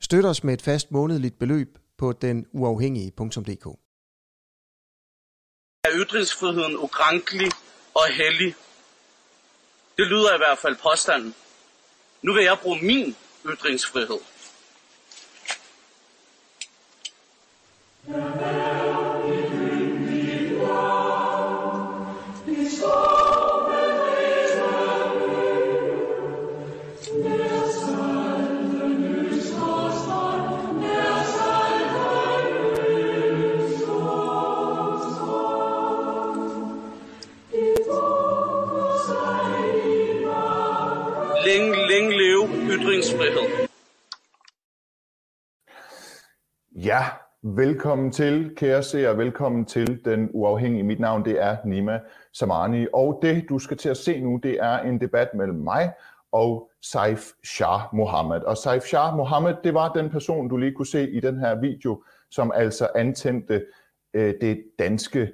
Støt os med et fast månedligt beløb på denuafhængige.dk. Er ytringsfriheden ukrænkelig og hellig? Det lyder i hvert fald påstanden. Nu vil jeg bruge min ytringsfrihed. Længe, ytringsfrihed. Ja, velkommen til, kære seer, velkommen til Den Uafhængige. Mit navn det er Nima Samani, og det du skal til at se nu, det er en debat mellem mig og Saif Shah Mohammed. Og Saif Shah Mohammed, det var den person, du lige kunne se i den her video, som altså antændte øh, det danske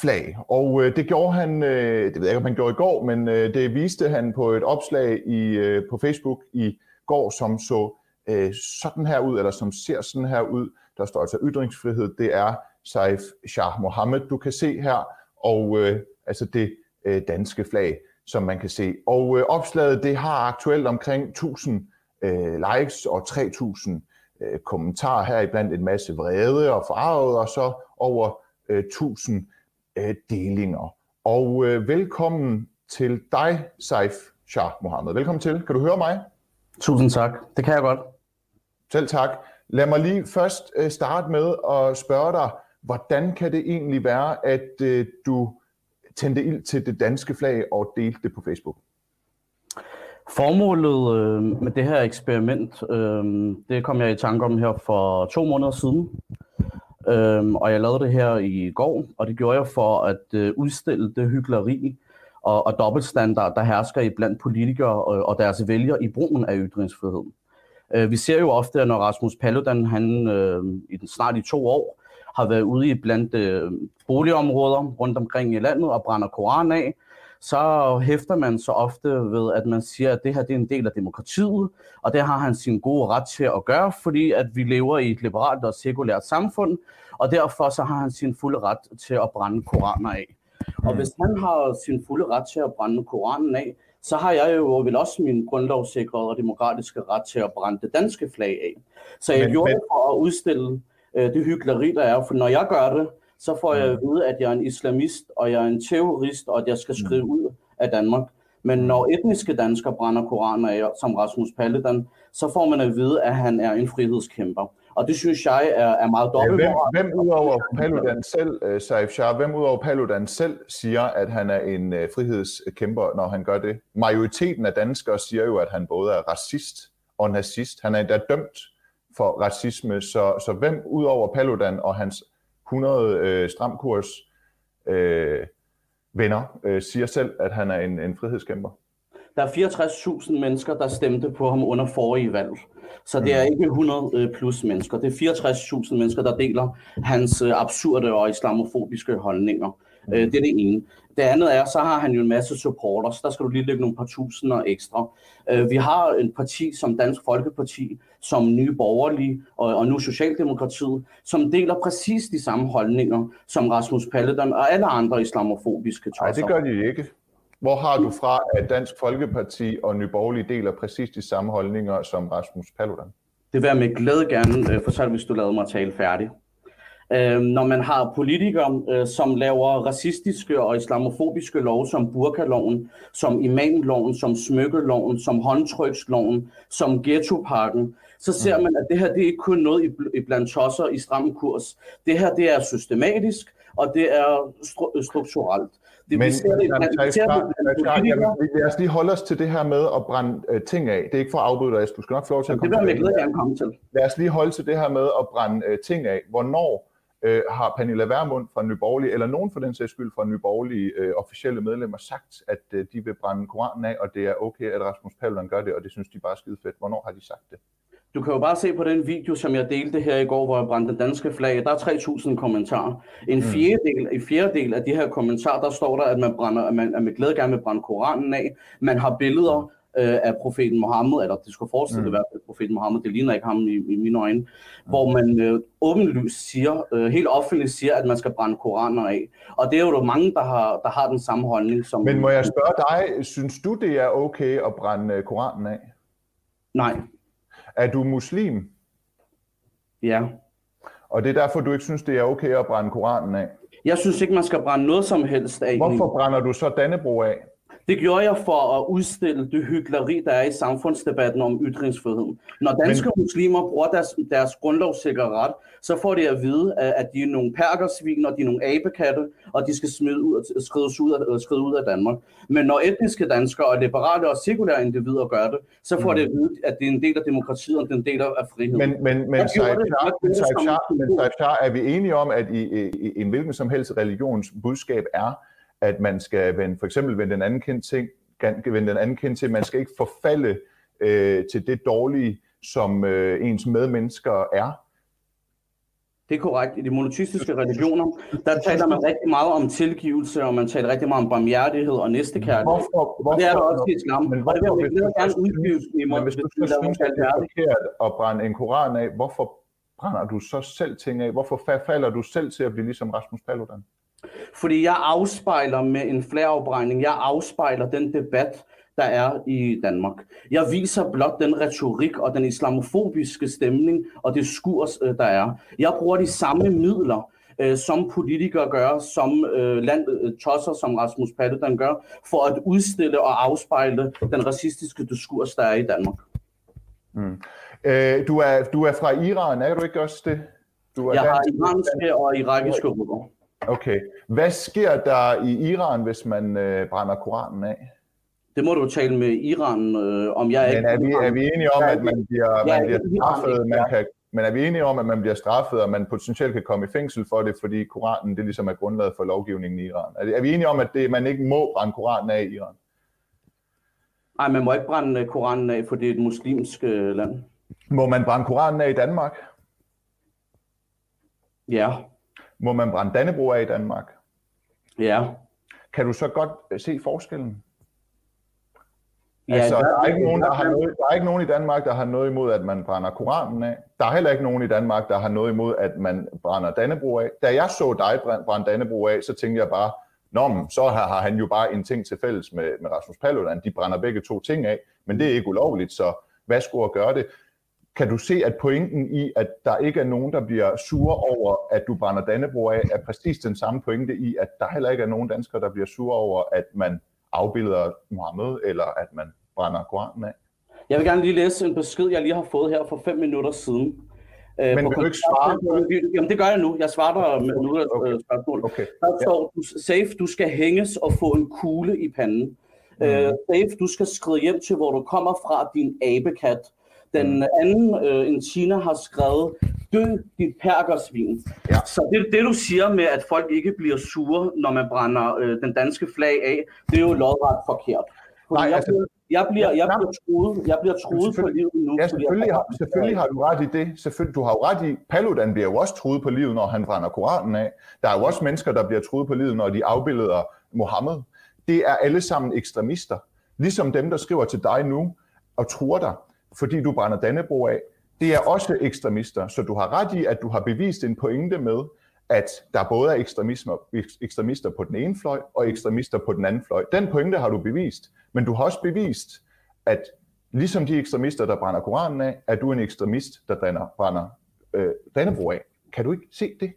flag. Og øh, det gjorde han, øh, det ved jeg ikke, om han gjorde i går, men øh, det viste han på et opslag i, øh, på Facebook i går, som så øh, sådan her ud, eller som ser sådan her ud. Der står altså ytringsfrihed. Det er Saif Shah Mohammed, du kan se her, og øh, altså det øh, danske flag, som man kan se. Og øh, opslaget, det har aktuelt omkring 1000 øh, likes og 3000 øh, kommentarer her, iblandt en masse vrede og forarvet, og så over øh, 1000 øh, delinger. Og øh, velkommen til dig, Saif Shah Mohammed. Velkommen til. Kan du høre mig? Tusind tak. Det kan jeg godt. Selv tak. Lad mig lige først øh, starte med at spørge dig, hvordan kan det egentlig være, at øh, du tændte ild til det danske flag og delte det på Facebook? Formålet øh, med det her eksperiment, øh, det kom jeg i tanke om her for to måneder siden. Øh, og jeg lavede det her i går, og det gjorde jeg for at øh, udstille det hyggeleri og, og dobbeltstandard, der hersker i blandt politikere og, og deres vælgere i brugen af ytringsfriheden. Øh, vi ser jo ofte, at når Rasmus Paludan, han øh, i den snart i to år, har været ude i blandt øh, boligområder rundt omkring i landet og brænder Koran af, så hæfter man så ofte ved, at man siger, at det her det er en del af demokratiet, og det har han sin gode ret til at gøre, fordi at vi lever i et liberalt og sekulært samfund, og derfor så har han sin fulde ret til at brænde koraner af. Og hvis han har sin fulde ret til at brænde koranen af, så har jeg jo vel også min grundlovssikrede og demokratiske ret til at brænde det danske flag af. Så jeg men, gjorde men... det for at udstille øh, det hyggeleri, der er, for når jeg gør det, så får jeg at vide, at jeg er en islamist, og jeg er en terrorist, og at jeg skal skrive ud af Danmark. Men når etniske danskere brænder koraner af, som Rasmus Paludan, så får man at vide, at han er en frihedskæmper. Og det synes jeg er, er meget dobbelt. Ja, hvem, hvem udover Paludan selv, uh, Saif Shah, hvem udover Paludan selv siger, at han er en uh, frihedskæmper, når han gør det? Majoriteten af danskere siger jo, at han både er racist og nazist. Han er endda dømt for racisme, så, så hvem udover Paludan og hans 100 øh, stramkurs øh, venner øh, siger selv, at han er en, en frihedskæmper. Der er 64.000 mennesker, der stemte på ham under forrige valg. Så det er ikke 100 øh, plus mennesker. Det er 64.000 mennesker, der deler hans øh, absurde og islamofobiske holdninger. Mm. Det er det ene. Det andet er, så har han jo en masse supporters. Der skal du lige lægge nogle par tusinder ekstra. Vi har en parti som Dansk Folkeparti, som Nye Borgerlige og, og nu Socialdemokratiet, som deler præcis de samme holdninger som Rasmus Paludan og alle andre islamofobiske tosser. Nej, det gør de ikke. Hvor har du fra, at Dansk Folkeparti og Nye Borgerlige deler præcis de samme holdninger som Rasmus Paludan? Det vil jeg med glæde gerne øh, fortælle, hvis du lader mig tale færdig. Øh, når man har politikere, øh, som laver racistiske og islamofobiske lov, som burkaloven, som imamloven, som smykkeloven, som håndtryksloven, som ghettoparken, så ser man, at det her det er ikke kun noget i blandt tosser i stram kurs. Det her det er systematisk, og det er stru- strukturelt. Det, men, ser det, man, man, ser det, lad os lige holde os til det her med at brænde uh, ting af. Det er ikke for at afbryde dig, du skal nok få lov til at komme Det vil jeg gerne komme til. Lad os lige holde til det her med at brænde uh, ting af. Hvornår uh, har Pernille Vermund fra Nyborgerlige, eller nogen for den sags skyld fra Nyborgerlige uh, officielle medlemmer, sagt, at uh, de vil brænde Koranen af, og det er okay, at Rasmus Paludan gør det, og det synes de bare er skide fedt. Hvornår har de sagt det? Du kan jo bare se på den video, som jeg delte her i går, hvor jeg brændte danske flag. Der er 3.000 kommentarer. En mm. fjerdedel, i fjerdedel af de her kommentarer, der står der, at man, brænder, at man, at med glæde gerne vil brænde Koranen af. Man har billeder øh, af profeten Mohammed, eller det skulle forestille mm. fald profeten Mohammed, det ligner ikke ham i, i mine øjne, mm. hvor man øh, åbenlyst siger, øh, helt offentligt siger, at man skal brænde Koraner af. Og det er jo mange, der har, der har den samme holdning. Som, Men må jeg spørge dig, synes du, det er okay at brænde øh, Koranen af? Nej. Er du muslim? Ja. Og det er derfor, du ikke synes, det er okay at brænde Koranen af? Jeg synes ikke, man skal brænde noget som helst af. Hvorfor brænder du så Dannebro af? Det gjorde jeg for at udstille det hyggeleri, der er i samfundsdebatten om ytringsfriheden. Når danske Men... muslimer bruger deres, deres grundlovssikre ret, så får de at vide, at de er nogle perkersvin, og de er nogle abekatte, og de skal smide ud, skrides ud af, skride ud af Danmark. Men når etniske danskere og liberale og sekulære individer gør det, så får mm. de at vide, at det er en del af demokratiet, og det er en del af friheden. Men, men, men, Saif er vi enige om, at i, i, i en hvilken som helst religions budskab er, at man skal vende, for eksempel vende den anden kendt ting, vende den anden kendt til, man skal ikke forfalde øh, til det dårlige, som øh, ens medmennesker er. Det er korrekt. I de monoteistiske religioner, der taler man rigtig meget om tilgivelse, og man taler rigtig meget om barmhjertighed og næstekærlighed. Hvorfor, hvorfor, det er der også i islam. Men hvorfor, og det vil jeg gerne uddybe i Men hvis du synes, det er forkert at brænde en koran af, hvorfor brænder du så selv ting af? Hvorfor falder du selv til at blive ligesom Rasmus Paludan? Fordi jeg afspejler med en flæreafbrænding, jeg afspejler den debat, der er i Danmark. Jeg viser blot den retorik og den islamofobiske stemning og det skurs, øh, der er. Jeg bruger de samme midler, øh, som politikere gør, som øh, land, øh, tosser som Rasmus Paludan gør, for at udstille og afspejle den racistiske diskurs, der er i Danmark. Mm. Øh, du, er, du er fra Iran, er du ikke også det? Du er jeg har iranske og irakiske rødder. Okay. Hvad sker der i Iran, hvis man øh, brænder Koranen af? Det må du tale med Iran øh, om. Jeg er, men er, vi, er vi enige om, at man bliver, man bliver straffet, man kan, men er vi enige om, at man bliver straffet, og man potentielt kan komme i fængsel for det, fordi Koranen det ligesom er grundlaget for lovgivningen i Iran? Er, er vi enige om, at det, man ikke må brænde Koranen af i Iran? Nej, man må ikke brænde Koranen af, for det er et muslimsk øh, land. Må man brænde Koranen af i Danmark? Ja. Må man brænde Dannebro af i Danmark? Ja. Kan du så godt øh, se forskellen? Ja, altså, der, er ikke nogen, der, har noget, der er ikke nogen i Danmark, der har noget imod, at man brænder Koranen af. Der er heller ikke nogen i Danmark, der har noget imod, at man brænder Dannebro af. Da jeg så dig brænde Dannebro af, så tænkte jeg bare, Nå, så har, har han jo bare en ting til fælles med, med Rasmus Paludan. De brænder begge to ting af, men det er ikke ulovligt, så hvad skulle at gøre det? Kan du se, at pointen i, at der ikke er nogen, der bliver sure over, at du brænder Dannebro af, er præcis den samme pointe i, at der heller ikke er nogen danskere, der bliver sure over, at man afbilder Mohammed, eller at man brænder Koranen af? Jeg vil gerne lige læse en besked, jeg lige har fået her for fem minutter siden. Øh, Men vil du ikke svare? Jamen det gør jeg nu. Jeg svarer dig med okay, okay. Øh, spørgsmål. Okay. Der står, du, safe, du skal hænges og få en kugle i panden. Mm. Uh, safe, du skal skride hjem til, hvor du kommer fra, din abekat. Den anden, øh, en Tina, har skrevet, dø dit perkersvin. Ja. Så det, det du siger med, at folk ikke bliver sure, når man brænder øh, den danske flag af, det er jo lodret forkert. Nej, jeg, altså, bliver, jeg, bliver, jeg, bliver truet, jeg bliver truet på livet nu. Ja, selvfølgelig, har, selvfølgelig har du ret i det. Selvfølgelig, du har jo ret i, Paludan bliver jo også truet på livet, når han brænder Koranen af. Der er jo også mennesker, der bliver truet på livet, når de afbilleder Mohammed. Det er alle sammen ekstremister. Ligesom dem, der skriver til dig nu og truer dig fordi du brænder Dannebro af, det er også ekstremister. Så du har ret i, at du har bevist en pointe med, at der både er ekstremisme, ekstremister på den ene fløj og ekstremister på den anden fløj. Den pointe har du bevist, men du har også bevist, at ligesom de ekstremister, der brænder Koranen af, er du en ekstremist, der brænder, brænder øh, Dannebro af. Kan du ikke se det?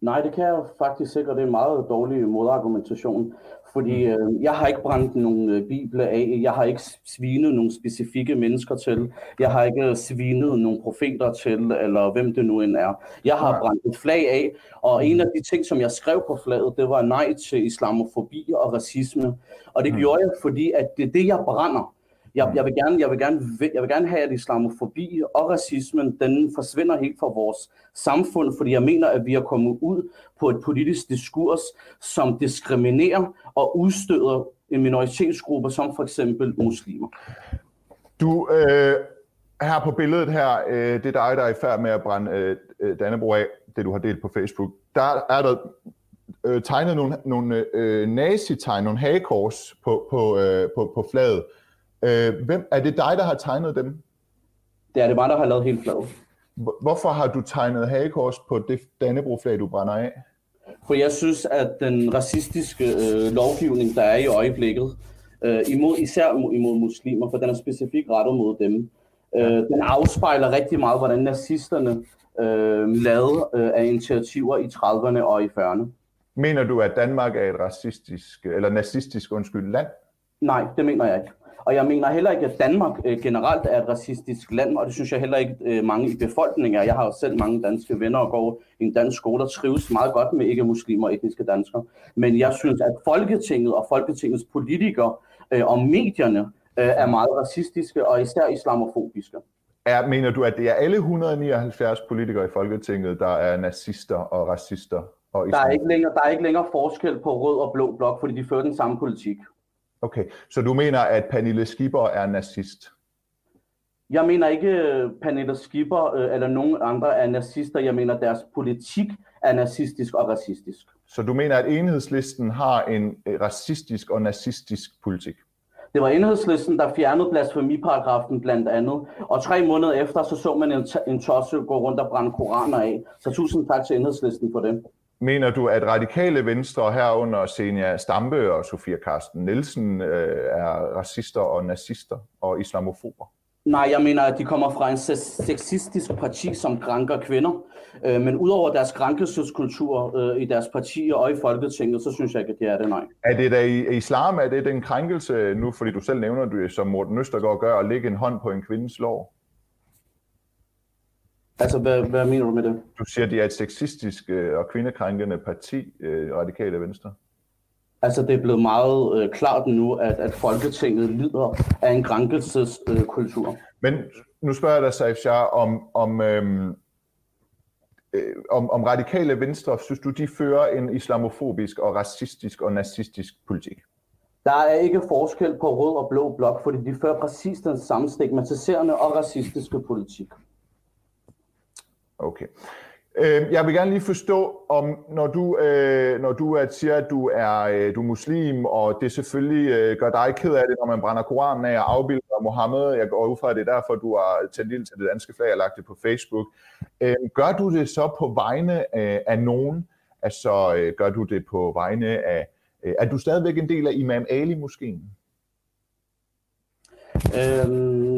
Nej, det kan jeg faktisk og det er en meget dårlig modargumentation. Fordi øh, jeg har ikke brændt nogen øh, bibler af, jeg har ikke svinet nogle specifikke mennesker til, jeg har ikke svinet nogle profeter til, eller hvem det nu end er. Jeg har brændt et flag af, og en af de ting, som jeg skrev på flaget, det var nej til islamofobi og racisme. Og det mm. gjorde jeg, fordi at det er det, jeg brænder. Jeg, jeg, vil gerne, jeg, vil gerne, jeg vil gerne have, at islamofobi og racismen den forsvinder helt fra vores samfund, fordi jeg mener, at vi er kommet ud på et politisk diskurs, som diskriminerer og udstøder en minoritetsgruppe, som for eksempel muslimer. Du, øh, her på billedet her, øh, det er dig, der er i færd med at brænde øh, øh Dannebro af, det du har delt på Facebook. Der er der øh, tegnet nogle, nogle øh, nazi-tegn, nogle hagekors på, på, øh, på, på flaget. Øh, hvem, er det dig, der har tegnet dem? Det er det mig, der har lavet helt flaget. Hvorfor har du tegnet hagekors på det Dannebro-flag, du brænder af? For jeg synes, at den racistiske øh, lovgivning, der er i øjeblikket, øh, imod, især imod muslimer, for den er specifikt rettet mod dem, øh, den afspejler rigtig meget, hvordan nazisterne øh, lavede øh, af initiativer i 30'erne og i 40'erne. Mener du, at Danmark er et racistisk, eller nazistisk undskyld land? Nej, det mener jeg ikke. Og jeg mener heller ikke, at Danmark øh, generelt er et racistisk land, og det synes jeg heller ikke øh, mange i befolkningen er. Jeg har jo selv mange danske venner og går i en dansk skole, der trives meget godt med ikke-muslimer og etniske danskere. Men jeg synes, at Folketinget og Folketingets politikere øh, og medierne øh, er meget racistiske og især islamofobiske. Er, mener du, at det er alle 179 politikere i Folketinget, der er nazister og racister? Og der, er ikke længere, der er ikke længere forskel på rød og blå blok, fordi de fører den samme politik. Okay, så du mener, at Pernille Skipper er nazist? Jeg mener ikke, at Pernille Skipper øh, eller nogen andre er nazister. Jeg mener, at deres politik er nazistisk og racistisk. Så du mener, at enhedslisten har en øh, racistisk og nazistisk politik? Det var enhedslisten, der fjernede blasfemiparagrafen blandt andet. Og tre måneder efter, så så man en, en tosse gå rundt og brænde koraner af. Så tusind tak til enhedslisten for det. Mener du, at radikale venstre herunder Senia Stampe og Sofia Karsten Nielsen øh, er racister og nazister og islamofober? Nej, jeg mener, at de kommer fra en sexistisk parti, som krænker kvinder. Øh, men udover deres krænkelseskultur øh, i deres partier og i Folketinget, så synes jeg ikke, at det er det, nej. Er det da i islam, er det den krænkelse nu, fordi du selv nævner det, som Morten Østergaard gør, at lægge en hånd på en kvindes lår? Altså, hvad, hvad mener du med det? Du siger, at de er et sexistisk øh, og kvindekrænkende parti, øh, Radikale Venstre. Altså, det er blevet meget øh, klart nu, at, at Folketinget lider af en krænkelseskultur. Øh, Men nu spørger jeg dig, Saif Shah, om, om, øhm, øh, om, om radikale venstre, synes du, de fører en islamofobisk og racistisk og nazistisk politik? Der er ikke forskel på rød og blå blok, fordi de fører præcis den samme stigmatiserende og racistiske politik. Okay. Øh, jeg vil gerne lige forstå, om når du, øh, når du at siger, at du er, øh, du er muslim, og det selvfølgelig øh, gør dig ked af det, når man brænder Koranen af og afbilder Mohammed. Jeg går ud fra, at det er derfor, du har tændt ild til det danske flag og lagt det på Facebook. Øh, gør du det så på vegne øh, af nogen? Altså, øh, gør du det på vegne af... Øh, er du stadigvæk en del af Imam Ali-moskeen? Øhm,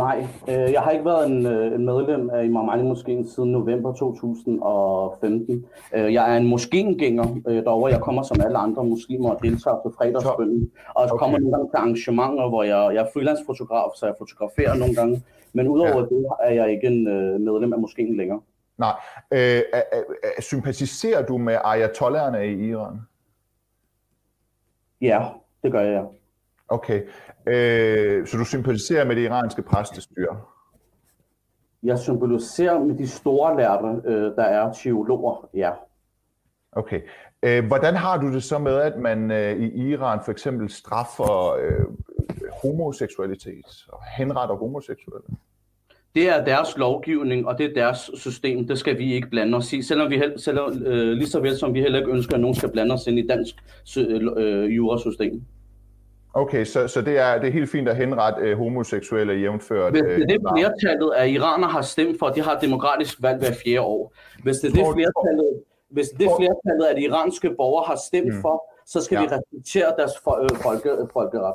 nej, øh, jeg har ikke været en, øh, en medlem af Imam Ali Moskeen siden november 2015. Øh, jeg er en moskengænger øh, derovre. Jeg kommer som alle andre muslimer og deltager på fredagsbønnen. Og okay. kommer nogle gange til arrangementer, hvor jeg, jeg er freelance-fotograf, så jeg fotograferer nogle gange. Men udover ja. det er jeg ikke en øh, medlem af moskeen længere. Nej. Øh, øh, øh, sympatiserer du med ayatollaherne i Iran? Ja, det gør jeg, ja. Okay. Øh, så du sympatiserer med det iranske præstestyre? Jeg sympatiserer med de store lærte, øh, der er teologer, ja. Okay. Øh, hvordan har du det så med, at man øh, i Iran for eksempel straffer øh, homoseksualitet og henretter homoseksuelle? Det er deres lovgivning, og det er deres system. Det skal vi ikke blande os i. Selvom vi selvom, øh, lige så vel som vi heller ikke ønsker, at nogen skal blande os ind i dansk øh, jurasystem. Okay, så, så det, er, det er helt fint at henrette øh, homoseksuelle jævnført? Hvis det er det flertallet af iranere har stemt for, de har demokratisk valg hver fjerde år. Hvis det er det flertallet, hvis det flertallet af de iranske borgere har stemt mm. for, så skal ja. vi respektere deres for, øh, folke, folkeret.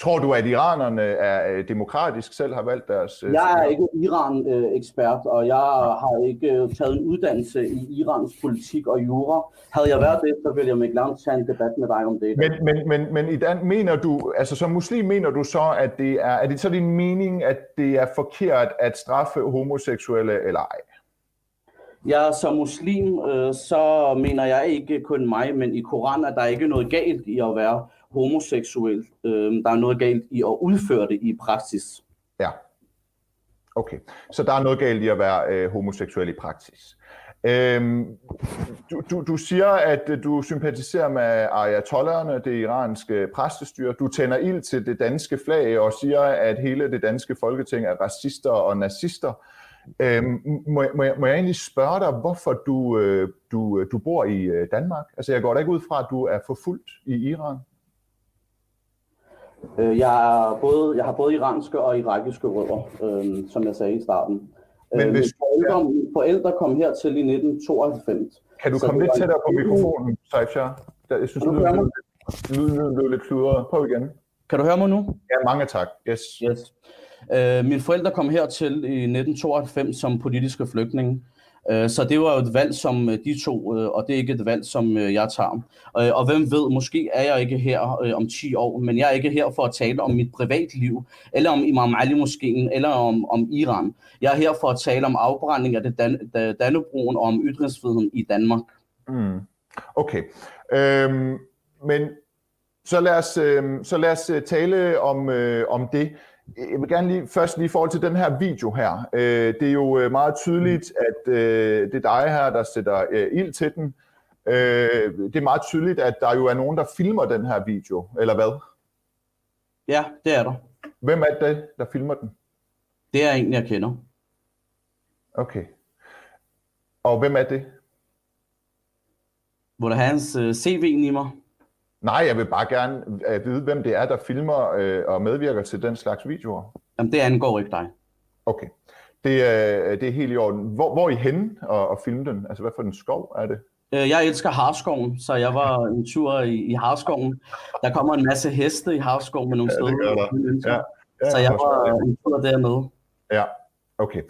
Tror du, at iranerne er øh, demokratisk selv har valgt deres... Øh, jeg er ikke Iran-ekspert, og jeg har ikke øh, taget en uddannelse i Irans politik og jura. Havde jeg været det, så ville jeg med glæde tage en debat med dig om det. Men, men, men, men i den, mener du, altså som muslim mener du så, at det er, er det så din mening, at det er forkert at straffe homoseksuelle eller ej? Ja, som muslim, øh, så mener jeg ikke kun mig, men i Koranen er der ikke noget galt i at være homoseksuel. Øh, der er noget galt i at udføre det i praksis. Ja. Okay. Så der er noget galt i at være øh, homoseksuel i praksis. Øhm, du, du, du siger, at du sympatiserer med ayatollerne, det iranske præstestyre. Du tænder ild til det danske flag og siger, at hele det danske folketing er racister og nazister. Øhm, må, må, jeg, må jeg egentlig spørge dig, hvorfor du, øh, du, du bor i øh, Danmark? Altså, jeg går da ikke ud fra, at du er forfulgt i Iran. Øh, jeg, er både, jeg har både iranske og irakiske rødder, øh, som jeg sagde i starten. Men øh, hvis, forældre, ja. forældre kom hertil i 1992. Kan du komme lidt tættere på mikrofonen, Saifja? Jeg synes, lyden lyden blev lidt kludret. Prøv igen. Kan du høre mig nu? Ja, mange tak. Yes. yes. Øh, mine forældre kom hertil i 1992 som politiske flygtninge. Øh, så det var jo et valg, som øh, de to, øh, og det er ikke et valg, som jeg tager. Og hvem ved, måske er jeg ikke her om 10 år, men jeg er ikke her for at tale om mit privatliv, eller om Imam Ali moskeen, eller om, om Iran. Jeg er her for at tale om afbrænding af det Dan- Dannebroen og om ytringsfriheden i Danmark. Mm. Okay. Øhm, men så lad os, øh, så lad os tale om, øh, om det. Jeg vil gerne lige først lige i forhold til den her video her. Øh, det er jo øh, meget tydeligt, at øh, det er dig her, der sætter øh, ild til den. Øh, det er meget tydeligt, at der jo er nogen, der filmer den her video, eller hvad? Ja, det er der. Hvem er det, der filmer den? Det er en, jeg kender. Okay. Og hvem er det? Hvor der hans uh, CV i mig? Nej, jeg vil bare gerne uh, vide, hvem det er, der filmer uh, og medvirker til den slags videoer. Jamen, det angår ikke dig. Okay. Det, er, det er helt i orden. Hvor, hvor er I henne og, og filme den? Altså, hvad for en skov er det? Øh, jeg elsker Harskoven, så jeg var en tur i, i Harskoven. Der kommer en masse heste i Harskoven med nogle ja, steder. Ja, ja, så jeg var en tur dernede. Ja, okay.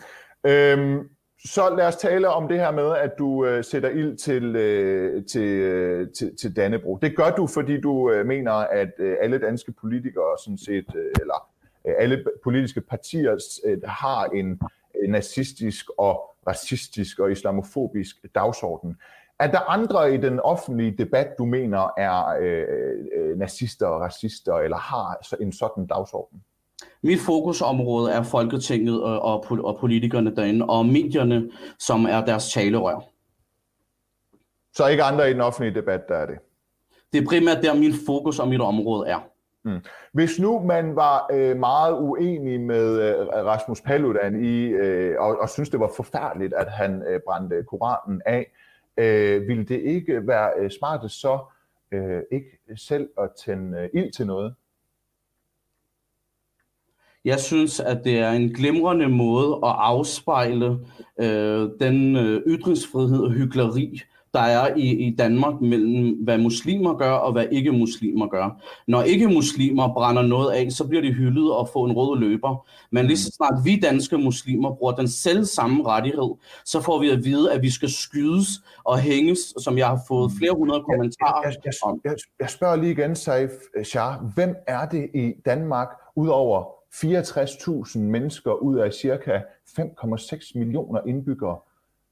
Øhm, så lad os tale om det her med, at du øh, sætter ild til, øh, til, øh, til, til Dannebro. Det gør du, fordi du øh, mener, at øh, alle danske politikere, sådan set, øh, eller øh, alle politiske partier øh, har en øh, nazistisk og racistisk og islamofobisk dagsorden. Er der andre i den offentlige debat, du mener er øh, øh, nazister og racister, eller har en sådan dagsorden? Mit fokusområde er Folketinget og, og, og politikerne derinde, og medierne, som er deres talerør. Så ikke andre i den offentlige debat, der er det? Det er primært der, min fokus og mit område er. Mm. Hvis nu man var øh, meget uenig med øh, Rasmus Paludan i, øh, og, og synes det var forfærdeligt, at han øh, brændte Koranen af, øh, ville det ikke være øh, smart så øh, ikke selv at tænde øh, ild til noget? Jeg synes, at det er en glimrende måde at afspejle øh, den øh, ytringsfrihed og hyggeleri, der er i, i Danmark mellem, hvad muslimer gør og hvad ikke-muslimer gør. Når ikke-muslimer brænder noget af, så bliver de hyldet og får en rød løber. Men lige så snart vi danske muslimer bruger den selv samme rettighed, så får vi at vide, at vi skal skydes og hænges, som jeg har fået flere hundrede kommentarer jeg, jeg, jeg, jeg, jeg spørger lige igen, Saif Shah. Hvem er det i Danmark, udover 64.000 mennesker ud af cirka 5,6 millioner indbyggere,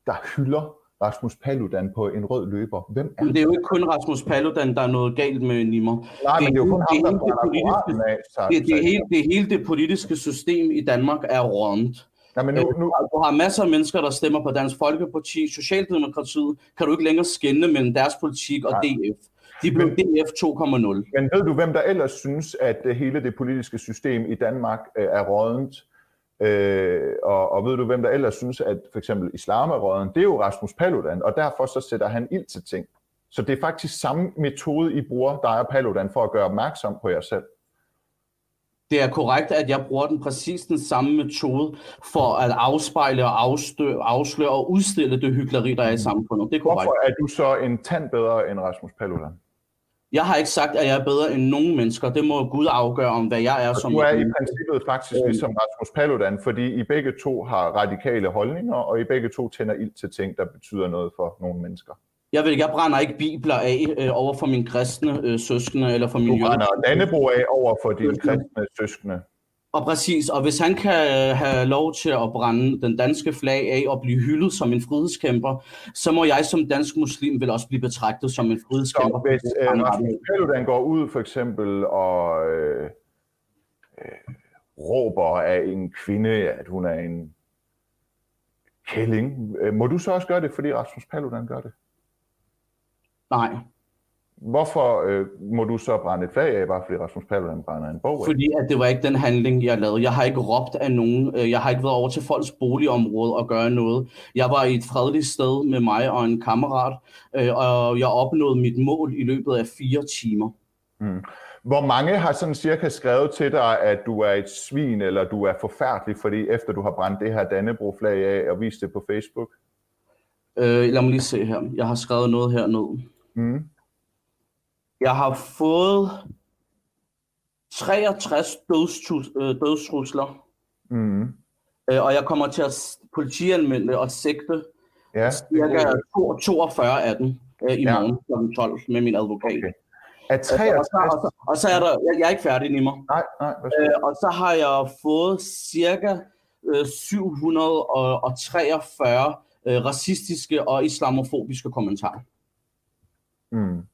der hylder Rasmus Paludan på en rød løber. Hvem er det? er jo ikke kun Rasmus Paludan, der er noget galt med Nimmer. Nej, men det er jo kun ham, der brænder af. Det, det, hele, det hele det politiske system i Danmark er rådent. Ja, men nu, nu... Du har masser af mennesker, der stemmer på Dansk Folkeparti, Socialdemokratiet, kan du ikke længere skænde mellem deres politik og Nej. DF. De blev DF 2,0. Men ved du, hvem der ellers synes, at øh, hele det politiske system i Danmark øh, er rådent? Øh, og, og ved du, hvem der ellers synes, at for eksempel islam er råden? Det er jo Rasmus Paludan, og derfor så sætter han ild til ting. Så det er faktisk samme metode, I bruger, der er Paludan, for at gøre opmærksom på jer selv. Det er korrekt, at jeg bruger den præcis den samme metode for at afspejle og afstø, afsløre og udstille det hyggeleri, der er i samfundet. Det er korrekt. Hvorfor er du så en tand bedre end Rasmus Paludan? Jeg har ikke sagt, at jeg er bedre end nogen mennesker. Det må Gud afgøre om, hvad jeg er og som du er i princippet faktisk Øhm. ligesom Rasmus Paludan, fordi I begge to har radikale holdninger, og I begge to tænder ild til ting, der betyder noget for nogle mennesker. Jeg ikke, jeg brænder ikke bibler af øh, over for mine kristne øh, søskende eller for Du mine brænder jødiske- Dannebro af over for dine kristne søskende. Og præcis, og hvis han kan øh, have lov til at brænde den danske flag af og blive hyldet som en frihedskæmper, så må jeg som dansk muslim vel også blive betragtet som en frihedskæmper. Så hvis øh, Rasmus Paludan går ud for eksempel og øh, øh, råber af en kvinde, at hun er en kælling, øh, må du så også gøre det, fordi Rasmus Paludan gør det? Nej, Hvorfor øh, må du så brænde et flag af, bare fordi Rasmus Paludan brænder en bog af? fordi at det var ikke den handling, jeg lavede. Jeg har ikke råbt af nogen. Øh, Jeg har ikke været over til folks boligområde og gøre noget. Jeg var i et fredeligt sted med mig og en kammerat, øh, og jeg opnåede mit mål i løbet af fire timer. Hvor mange har sådan cirka skrevet til dig, at du er et svin, eller du er forfærdelig, fordi efter du har brændt det her Dannebro-flag af og vist det på Facebook? Øh, lad mig lige se her. Jeg har skrevet noget hernede. Mm. Jeg har fået 63 dødstrus, øh, dødstrusler, Mm. øh, og jeg kommer til at politianmelde og sigte Ja, cirka godt. 42 42 af dem øh, i Ja. morgen kl. 12 med min advokat. Okay. Okay. Er Og, så, 63... og, så, og så er der, jeg, jeg er ikke færdig, Nimmer. Nej, nej, Øh, og så har jeg fået cirka øh, 743 øh, racistiske og islamofobiske kommentarer. mm.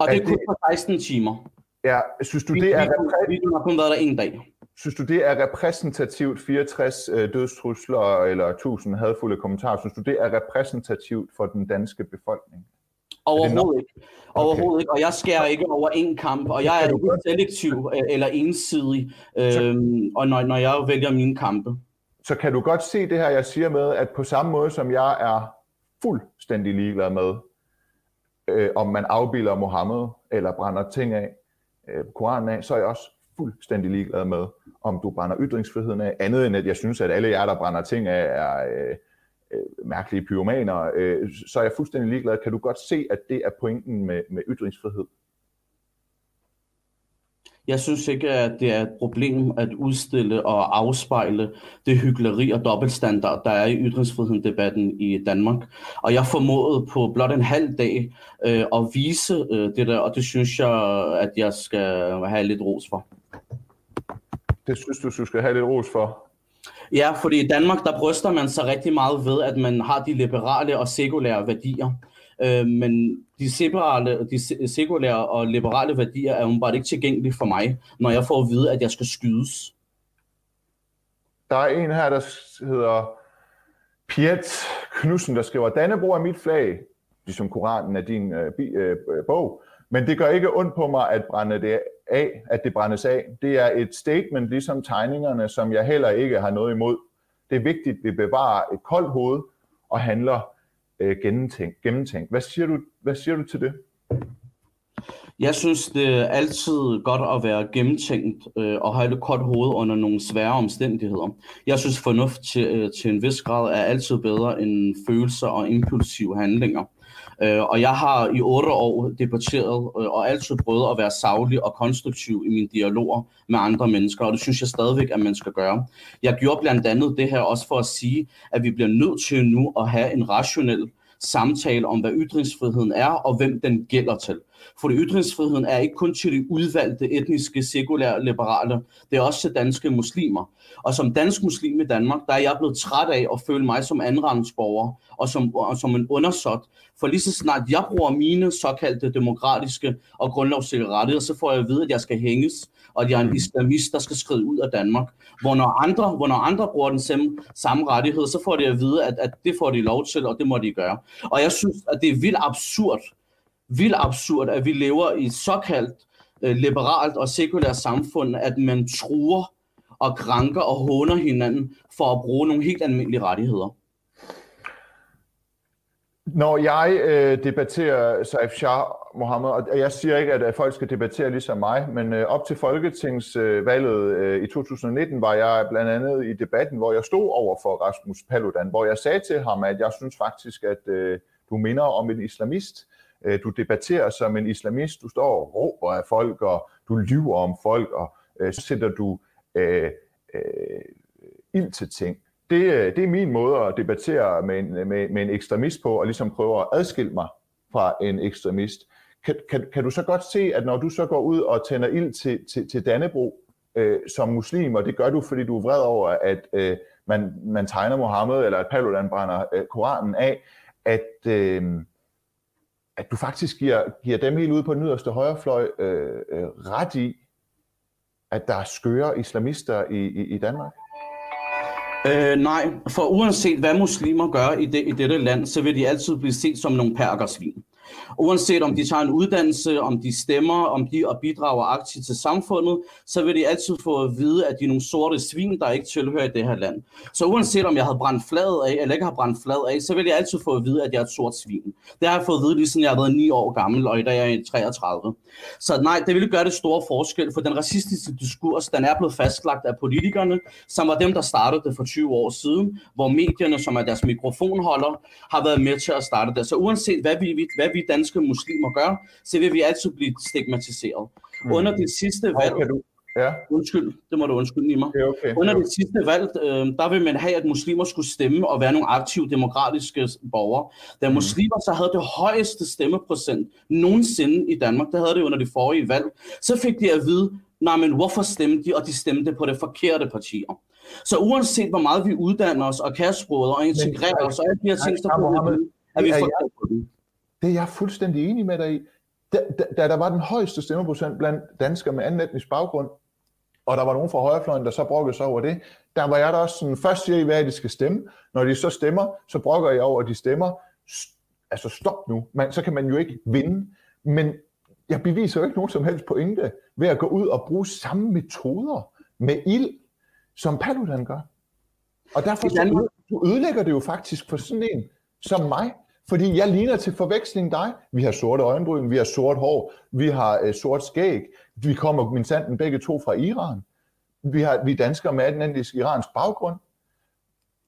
Og Er det er kun det- på 16 timer. Ja, synes du, det er, Videoen- har kun været der en dag. synes du, det er repræsentativt 64 øh, dødstrusler eller 1000 hadfulde kommentarer? Synes du, det er repræsentativt for den danske befolkning? Overhovedet ikke. Overhovedet ikke. Og jeg skærer ikke over en kamp, og jeg er ikke selektiv øh, eller ensidig, øhm, og når, når jeg vælger mine kampe. Så kan du godt se det her, jeg siger med, at på samme måde som jeg er fuldstændig ligeglad med, øh, om man afbilder Mohammed eller brænder ting af, øh, Koranen af, så er jeg også fuldstændig ligeglad med, om du brænder ytringsfriheden af, andet end at jeg synes, at alle jer, der brænder ting af, er øh, øh, mærkelige pyromaner, øh, så er jeg fuldstændig ligeglad. Kan du godt se, at det er pointen med, med ytringsfrihed? Jeg synes ikke, at det er et problem at udstille og afspejle det hyggeleri og dobbeltstandard, der er i ytringsfriheden-debatten i Danmark. Og jeg formåede på blot en halv dag øh, at vise øh, det der, og det synes jeg, at jeg skal have lidt ros for. Det synes du, du skal have lidt ros for. Ja, fordi i Danmark, der bryster man sig rigtig meget ved, at man har de liberale og sekulære værdier. Øh, men de, separale, de sekulære og liberale værdier er jo bare ikke tilgængelige for mig, når jeg får at vide, at jeg skal skydes. Der er en her, der hedder Piet Knudsen, der skriver, Dannebro er mit flag, ligesom Koranen er din øh, bi, øh, øh, bog, men det gør ikke ondt på mig at brænde det af, at det brændes af. Det er et statement, ligesom tegningerne, som jeg heller ikke har noget imod. Det er vigtigt, at vi bevarer et koldt hoved og handler øh, gennemtænkt, gennemtænkt. Hvad siger, du, hvad siger du til det? Jeg synes, det er altid godt at være gennemtænkt øh, og have et koldt hoved under nogle svære omstændigheder. Jeg synes, fornuft til, øh, til en vis grad er altid bedre end følelser og impulsive handlinger. Øh, og jeg har i otte år debatteret øh, og altid prøvet at være savlig og konstruktiv i mine dialoger med andre mennesker, og det synes jeg stadigvæk, at man skal gøre. Jeg gjorde blandt andet det her også for at sige, at vi bliver nødt til nu at have en rationel samtale om, hvad ytringsfriheden er, og hvem den gælder til. For ytringsfriheden er ikke kun til de udvalgte etniske, sekulære, liberale, det er også til danske muslimer. Og som dansk muslim i Danmark, der er jeg blevet træt af at føle mig som andenrangsborger og som, og som en undersåt. For lige så snart jeg bruger mine såkaldte demokratiske og grundlovssikre rettigheder, så får jeg at vide, at jeg skal hænges, og at jeg er en islamist, der skal skride ud af Danmark. Hvor når andre, hvor når andre bruger den samme, samme rettighed, så får de at vide, at, at det får de lov til, og det må de gøre. Og jeg synes, at det er vildt absurd, vildt absurd, at vi lever i et såkaldt øh, liberalt og sekulært samfund, at man truer og krænker og håner hinanden for at bruge nogle helt almindelige rettigheder. Når jeg øh, debatterer Saif Shah Mohammed, og jeg siger ikke, at, at folk skal debattere ligesom mig, men øh, op til folketingsvalget øh, øh, i 2019 var jeg blandt andet i debatten, hvor jeg stod over for Rasmus Paludan, hvor jeg sagde til ham, at jeg synes faktisk, at øh, du minder om en islamist, Øh, du debatterer som en islamist, du står og råber af folk, og du lyver om folk, og øh, så sætter du øh, øh, ild til ting. Det, øh, det er min måde at debattere med en, med, med en ekstremist på, og ligesom prøve at adskille mig fra en ekstremist. Kan, kan, kan du så godt se, at når du så går ud og tænder ild til, til, til Dannebro øh, som muslim, og det gør du, fordi du er vred over, at øh, man, man tegner Mohammed, eller at Paludan brænder øh, Koranen af, at, øh, at du faktisk giver, giver dem helt ude på den yderste højrefløj øh, øh, ret i, at der er skøre islamister i, i, i Danmark? Øh, nej, for uanset hvad muslimer gør i, det, i dette land, så vil de altid blive set som nogle perkersvin. Uanset om de tager en uddannelse, om de stemmer, om de og bidrager aktivt til samfundet, så vil de altid få at vide, at de er nogle sorte svin, der ikke tilhører i det her land. Så uanset om jeg har brændt fladet af, eller ikke har brændt fladet af, så vil jeg altid få at vide, at jeg er et sort svin. Det har jeg fået at vide, lige siden jeg har været 9 år gammel, og i dag er jeg 33. Så nej, det ville gøre det store forskel, for den racistiske diskurs, den er blevet fastlagt af politikerne, som var dem, der startede det for 20 år siden, hvor medierne, som er deres mikrofonholder, har været med til at starte det. Så uanset hvad vi, hvad vi danske muslimer gør, så vil vi altid blive stigmatiseret. Mm. Under det sidste valg... Okay, du Ja. Undskyld, det må du undskylde, mig. Okay, okay. Under det sidste valg, øh, der vil man have, at muslimer skulle stemme og være nogle aktive demokratiske borgere. Da mm. muslimer så havde det højeste stemmeprocent nogensinde i Danmark, der havde det under det forrige valg, så fik de at vide, nej, men hvorfor stemte de, og de stemte på det forkerte partier. Så uanset hvor meget vi uddanner os og sproget og integrerer os, og alle de her ting, så får vi at vi får. Det er jeg fuldstændig enig med dig i. Da, da, da der var den højeste stemmeprocent blandt danskere med anden etnisk baggrund, og der var nogen fra højrefløjen, der så brokkede sig over det, der var jeg da også sådan, først siger I, hvad de skal stemme. Når de så stemmer, så brokker jeg over, at de stemmer. Altså stop nu, man, så kan man jo ikke vinde. Men jeg beviser jo ikke nogen som helst pointe ved at gå ud og bruge samme metoder med ild, som Paludan gør. Og derfor så du ødelægger det jo faktisk for sådan en som mig, fordi jeg ligner til forveksling dig. Vi har sorte øjenbryn, vi har sort hår, vi har øh, sort skæg. Vi kommer min sanden begge to fra Iran. Vi, har, vi er danskere med en anden iransk baggrund.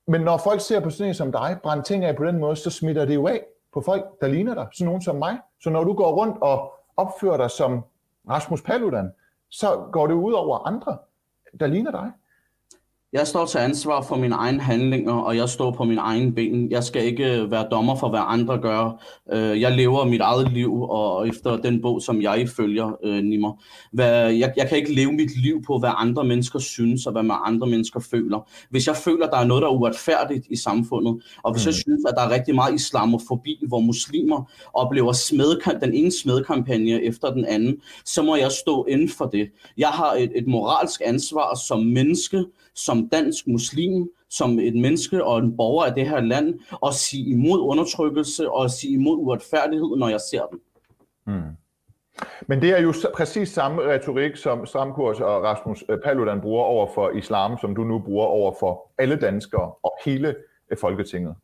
Men når folk ser på sådan en som dig, brænde ting af på den måde, så smitter det jo af på folk, der ligner dig. Sådan nogen som mig. Så når du går rundt og opfører dig som Rasmus Paludan, så går det ud over andre, der ligner dig. Jeg står til ansvar for mine egne handlinger, og jeg står på min egen ben. Jeg skal ikke være dommer for, hvad andre gør. Øh, jeg lever mit eget liv, og efter den bog, som jeg følger, øh, Nimmer. Jeg, jeg kan ikke leve mit liv på, hvad andre mennesker synes, og hvad man andre mennesker føler. Hvis jeg føler, der er noget, der er uretfærdigt i samfundet, og hvis mm. jeg synes, at der er rigtig meget islamofobi, hvor muslimer oplever smedkamp, den ene smedkampagne efter den anden, så må jeg stå inden for det. Jeg har et, et moralsk ansvar som menneske, som dansk muslim, som et menneske og en borger af det her land, og sige imod undertrykkelse og sige imod uretfærdighed, når jeg ser den. Mm. Men det er jo præcis samme retorik, som Stramkurs og Rasmus øh, Paludan bruger over for islam, som du nu bruger over for alle danskere og hele øh, Folketinget.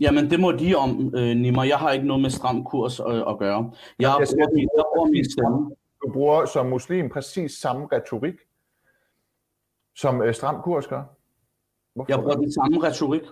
Jamen, det må de om, øh, Nimmer. Jeg har ikke noget med stram kurs øh, at gøre. Jeg, jeg, bruger, jeg, jeg bruger min stemme. Du bruger som muslim præcis samme retorik som øh, Stram Kurs gør? Hvorfor? Jeg bruger den samme retorik.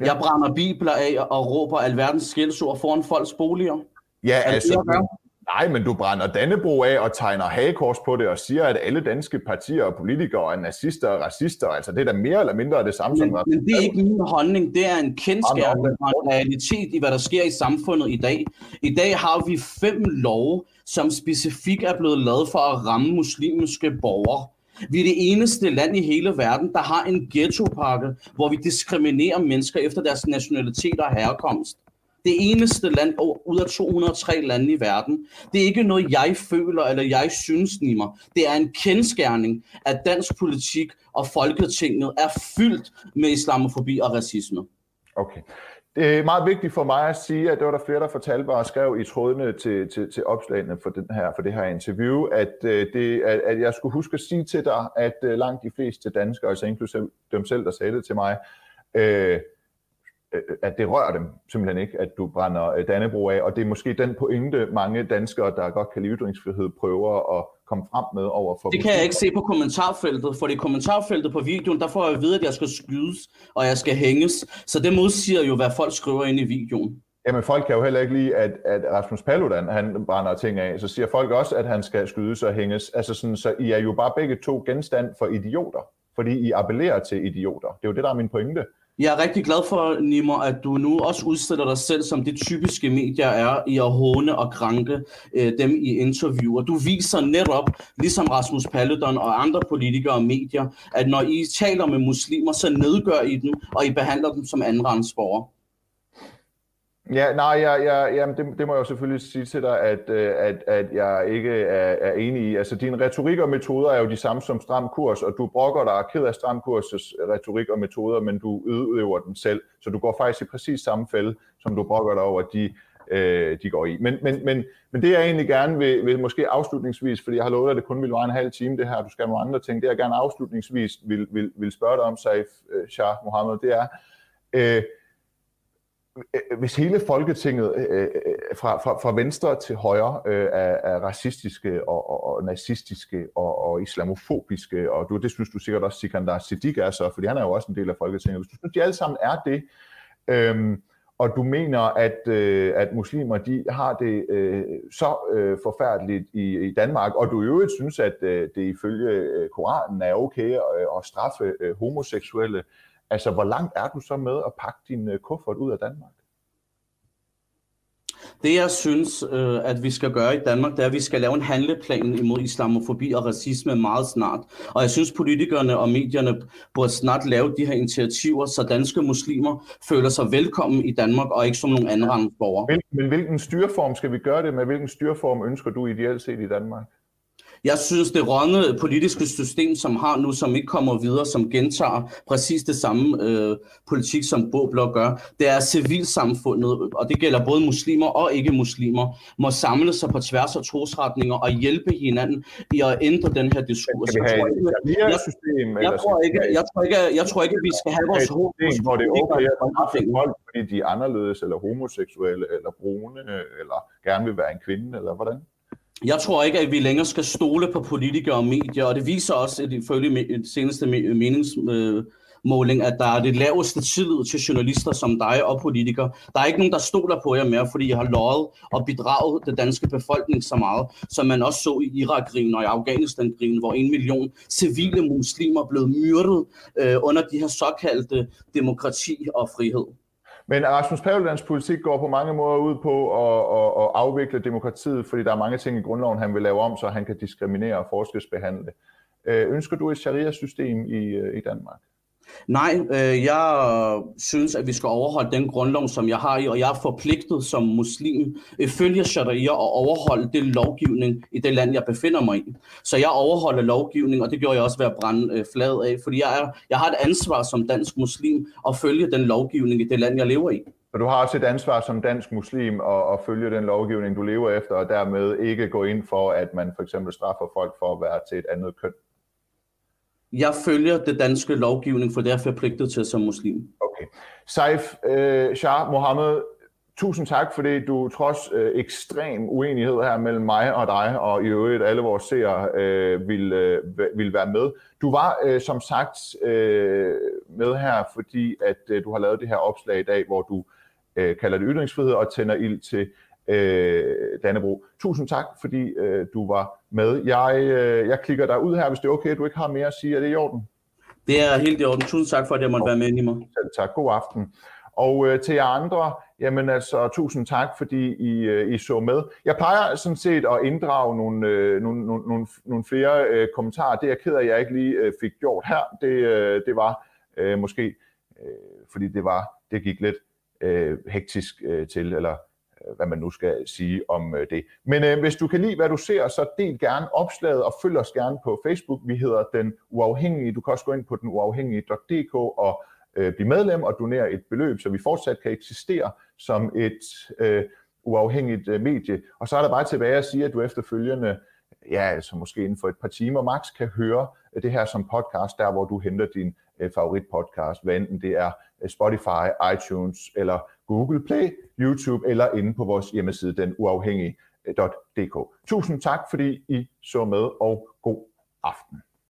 Ja. Jeg brænder bibler af og råber alverdens skældsord foran folks boliger. Ja, er altså, det, nej, men du brænder Dannebro af og tegner hagekors på det og siger, at alle danske partier og politikere er nazister og racister. Altså, det er da mere eller mindre det samme men, som... Men det er ikke min holdning. Det er en kendskærning og en realitet i, hvad der sker i samfundet i dag. I dag har vi fem love, som specifikt er blevet lavet for at ramme muslimske borgere. Vi er det eneste land i hele verden, der har en ghettopakke, hvor vi diskriminerer mennesker efter deres nationalitet og herkomst. Det eneste land ud af 203 lande i verden. Det er ikke noget, jeg føler eller jeg synes, Nimmer. Det er en kendskærning, at dansk politik og Folketinget er fyldt med islamofobi og racisme. Okay. Det er meget vigtigt for mig at sige, at det var der flere, der fortalte mig og skrev i trådene til, til, til opslagene for, den her, for det her interview, at, øh, det, at, at jeg skulle huske at sige til dig, at øh, langt de fleste danskere, altså inklusive dem selv, der sagde det til mig, øh, at det rører dem simpelthen ikke, at du brænder Dannebro af, og det er måske den pointe, mange danskere, der godt kan lide ytringsfrihed, prøver at komme frem med over for... Det kan jeg ikke se på kommentarfeltet, for i kommentarfeltet på videoen, der får jeg at vide, at jeg skal skydes, og jeg skal hænges. Så det modsiger jo, hvad folk skriver ind i videoen. Jamen folk kan jo heller ikke lide, at, at Rasmus Paludan, han brænder ting af. Så siger folk også, at han skal skydes og hænges. Altså sådan, så I er jo bare begge to genstand for idioter, fordi I appellerer til idioter. Det er jo det, der er min pointe. Jeg er rigtig glad for, Nimmer, at du nu også udstiller dig selv som det typiske medier er i at håne og krænke øh, dem i interviewer. Du viser netop, ligesom Rasmus Paludan og andre politikere og medier, at når I taler med muslimer, så nedgør I dem, og I behandler dem som andenrandsborgere. Ja, nej, jeg, jeg, jamen det, det må jeg jo selvfølgelig sige til dig, at, øh, at, at jeg ikke er, er enig i. Altså, din retorik og metoder er jo de samme som stram kurs, og du brokker dig ked af stram kurses retorik og metoder, men du udøver den selv. Så du går faktisk i præcis samme fælde, som du brokker dig over, de, øh, de går i. Men, men, men, men det jeg egentlig gerne vil, vil måske afslutningsvis, fordi jeg har lovet, at det kun vil være en halv time, det her, du skal have nogle andre ting, det jeg gerne afslutningsvis vil, vil, vil spørge dig om, Saif øh, Shah Mohammed, det er, Øh, Øh, øh, hvis hele Folketinget øh, øh, fra, fra, fra venstre til højre øh, er, er racistiske og, og, og nazistiske og, og islamofobiske, og du, det synes du sikkert også Sikandar Siddiq er så, fordi han er jo også en del af Folketinget. Hvis du synes, de alle sammen er det, øh, og du mener, at, øh, at muslimer de har det øh, så øh, forfærdeligt i, i Danmark, og du i øvrigt synes, at øh, det ifølge Koranen er okay at, at straffe øh, homoseksuelle, Altså, hvor langt er du så med at pakke din øh, kuffert ud af Danmark? Det jeg synes, øh, at vi skal gøre i Danmark, det er, at vi skal lave en handleplan imod islamofobi og racisme meget snart. Og jeg synes, politikerne og medierne burde snart lave de her initiativer, så danske muslimer føler sig velkommen i Danmark og ikke som nogle andre borgere. Men, men hvilken styreform skal vi gøre det med? Hvilken styreform ønsker du ideelt set i Danmark? Jeg synes, det rådne politiske system, som har nu, som ikke kommer videre, som gentager præcis det samme øh, politik, som Boblok gør, det er civilsamfundet, og det gælder både muslimer og ikke-muslimer, må samle sig på tværs af trosretninger og hjælpe hinanden i at ændre den her diskurs. Jeg, tror ikke, jeg, tror ikke, at vi skal have vores hoved. Hvor det er at folk, fordi de er anderledes, eller homoseksuelle, eller brune, eller gerne vil være en kvinde, eller hvordan? Jeg tror ikke, at vi længere skal stole på politikere og medier, og det viser også at ifølge seneste meningsmåling, at der er det laveste tillid til journalister som dig og politikere. Der er ikke nogen, der stoler på jer mere, fordi I har lovet og bidraget den danske befolkning så meget, som man også så i Irak-krigen og i Afghanistan-krigen, hvor en million civile muslimer blev myrdet øh, under de her såkaldte demokrati og frihed. Men Rasmus Paludans politik går på mange måder ud på at, at, at afvikle demokratiet, fordi der er mange ting i grundloven, han vil lave om, så han kan diskriminere og forskelsbehandle. Øh, ønsker du et sharia-system i, øh, i Danmark? Nej, øh, jeg synes, at vi skal overholde den grundlov, som jeg har i, og jeg er forpligtet som muslim følge sharia og overholde det lovgivning i det land, jeg befinder mig i. Så jeg overholder lovgivning, og det gjorde jeg også ved at brænde øh, fladet af, fordi jeg, er, jeg har et ansvar som dansk muslim at følge den lovgivning i det land, jeg lever i. Og du har også et ansvar som dansk muslim at, at følge den lovgivning, du lever efter, og dermed ikke gå ind for, at man for eksempel straffer folk for at være til et andet køn. Jeg følger det danske lovgivning, for det er forpligtet til som muslim. Okay. Saif øh, Shah Mohammed, tusind tak, fordi du trods øh, ekstrem uenighed her mellem mig og dig, og i øvrigt alle vores seere, øh, vil, øh, vil være med. Du var øh, som sagt øh, med her, fordi at øh, du har lavet det her opslag i dag, hvor du øh, kalder det ytringsfrihed og tænder ild til øh, Dannebro. Tusind tak, fordi øh, du var med. Jeg, øh, jeg klikker dig ud her, hvis det er okay, du ikke har mere at sige. Er det i orden? Det er helt i orden. Tusind tak for, at jeg måtte være med, Nima. Selv tak. God aften. Og øh, til jer andre, jamen altså, tusind tak, fordi I, øh, I så med. Jeg plejer sådan set at inddrage nogle, øh, nogle, nogle, nogle flere øh, kommentarer. Det er jeg ked af, at jeg ikke lige øh, fik gjort her. Det, øh, det var øh, måske, øh, fordi det var det gik lidt øh, hektisk øh, til, eller hvad man nu skal sige om øh, det. Men øh, hvis du kan lide, hvad du ser, så del gerne opslaget og følg os gerne på Facebook. Vi hedder Den Uafhængige. Du kan også gå ind på denuafhængige.dk og øh, blive medlem og donere et beløb, så vi fortsat kan eksistere som et øh, uafhængigt øh, medie. Og så er der bare tilbage at sige, at du efterfølgende ja, altså måske inden for et par timer max, kan høre øh, det her som podcast, der hvor du henter din øh, favoritpodcast, hvad enten det er øh, Spotify, iTunes eller Google Play, YouTube eller inde på vores hjemmeside, den uafhængige.dk. Øh, Tusind tak, fordi I så med, og god aften.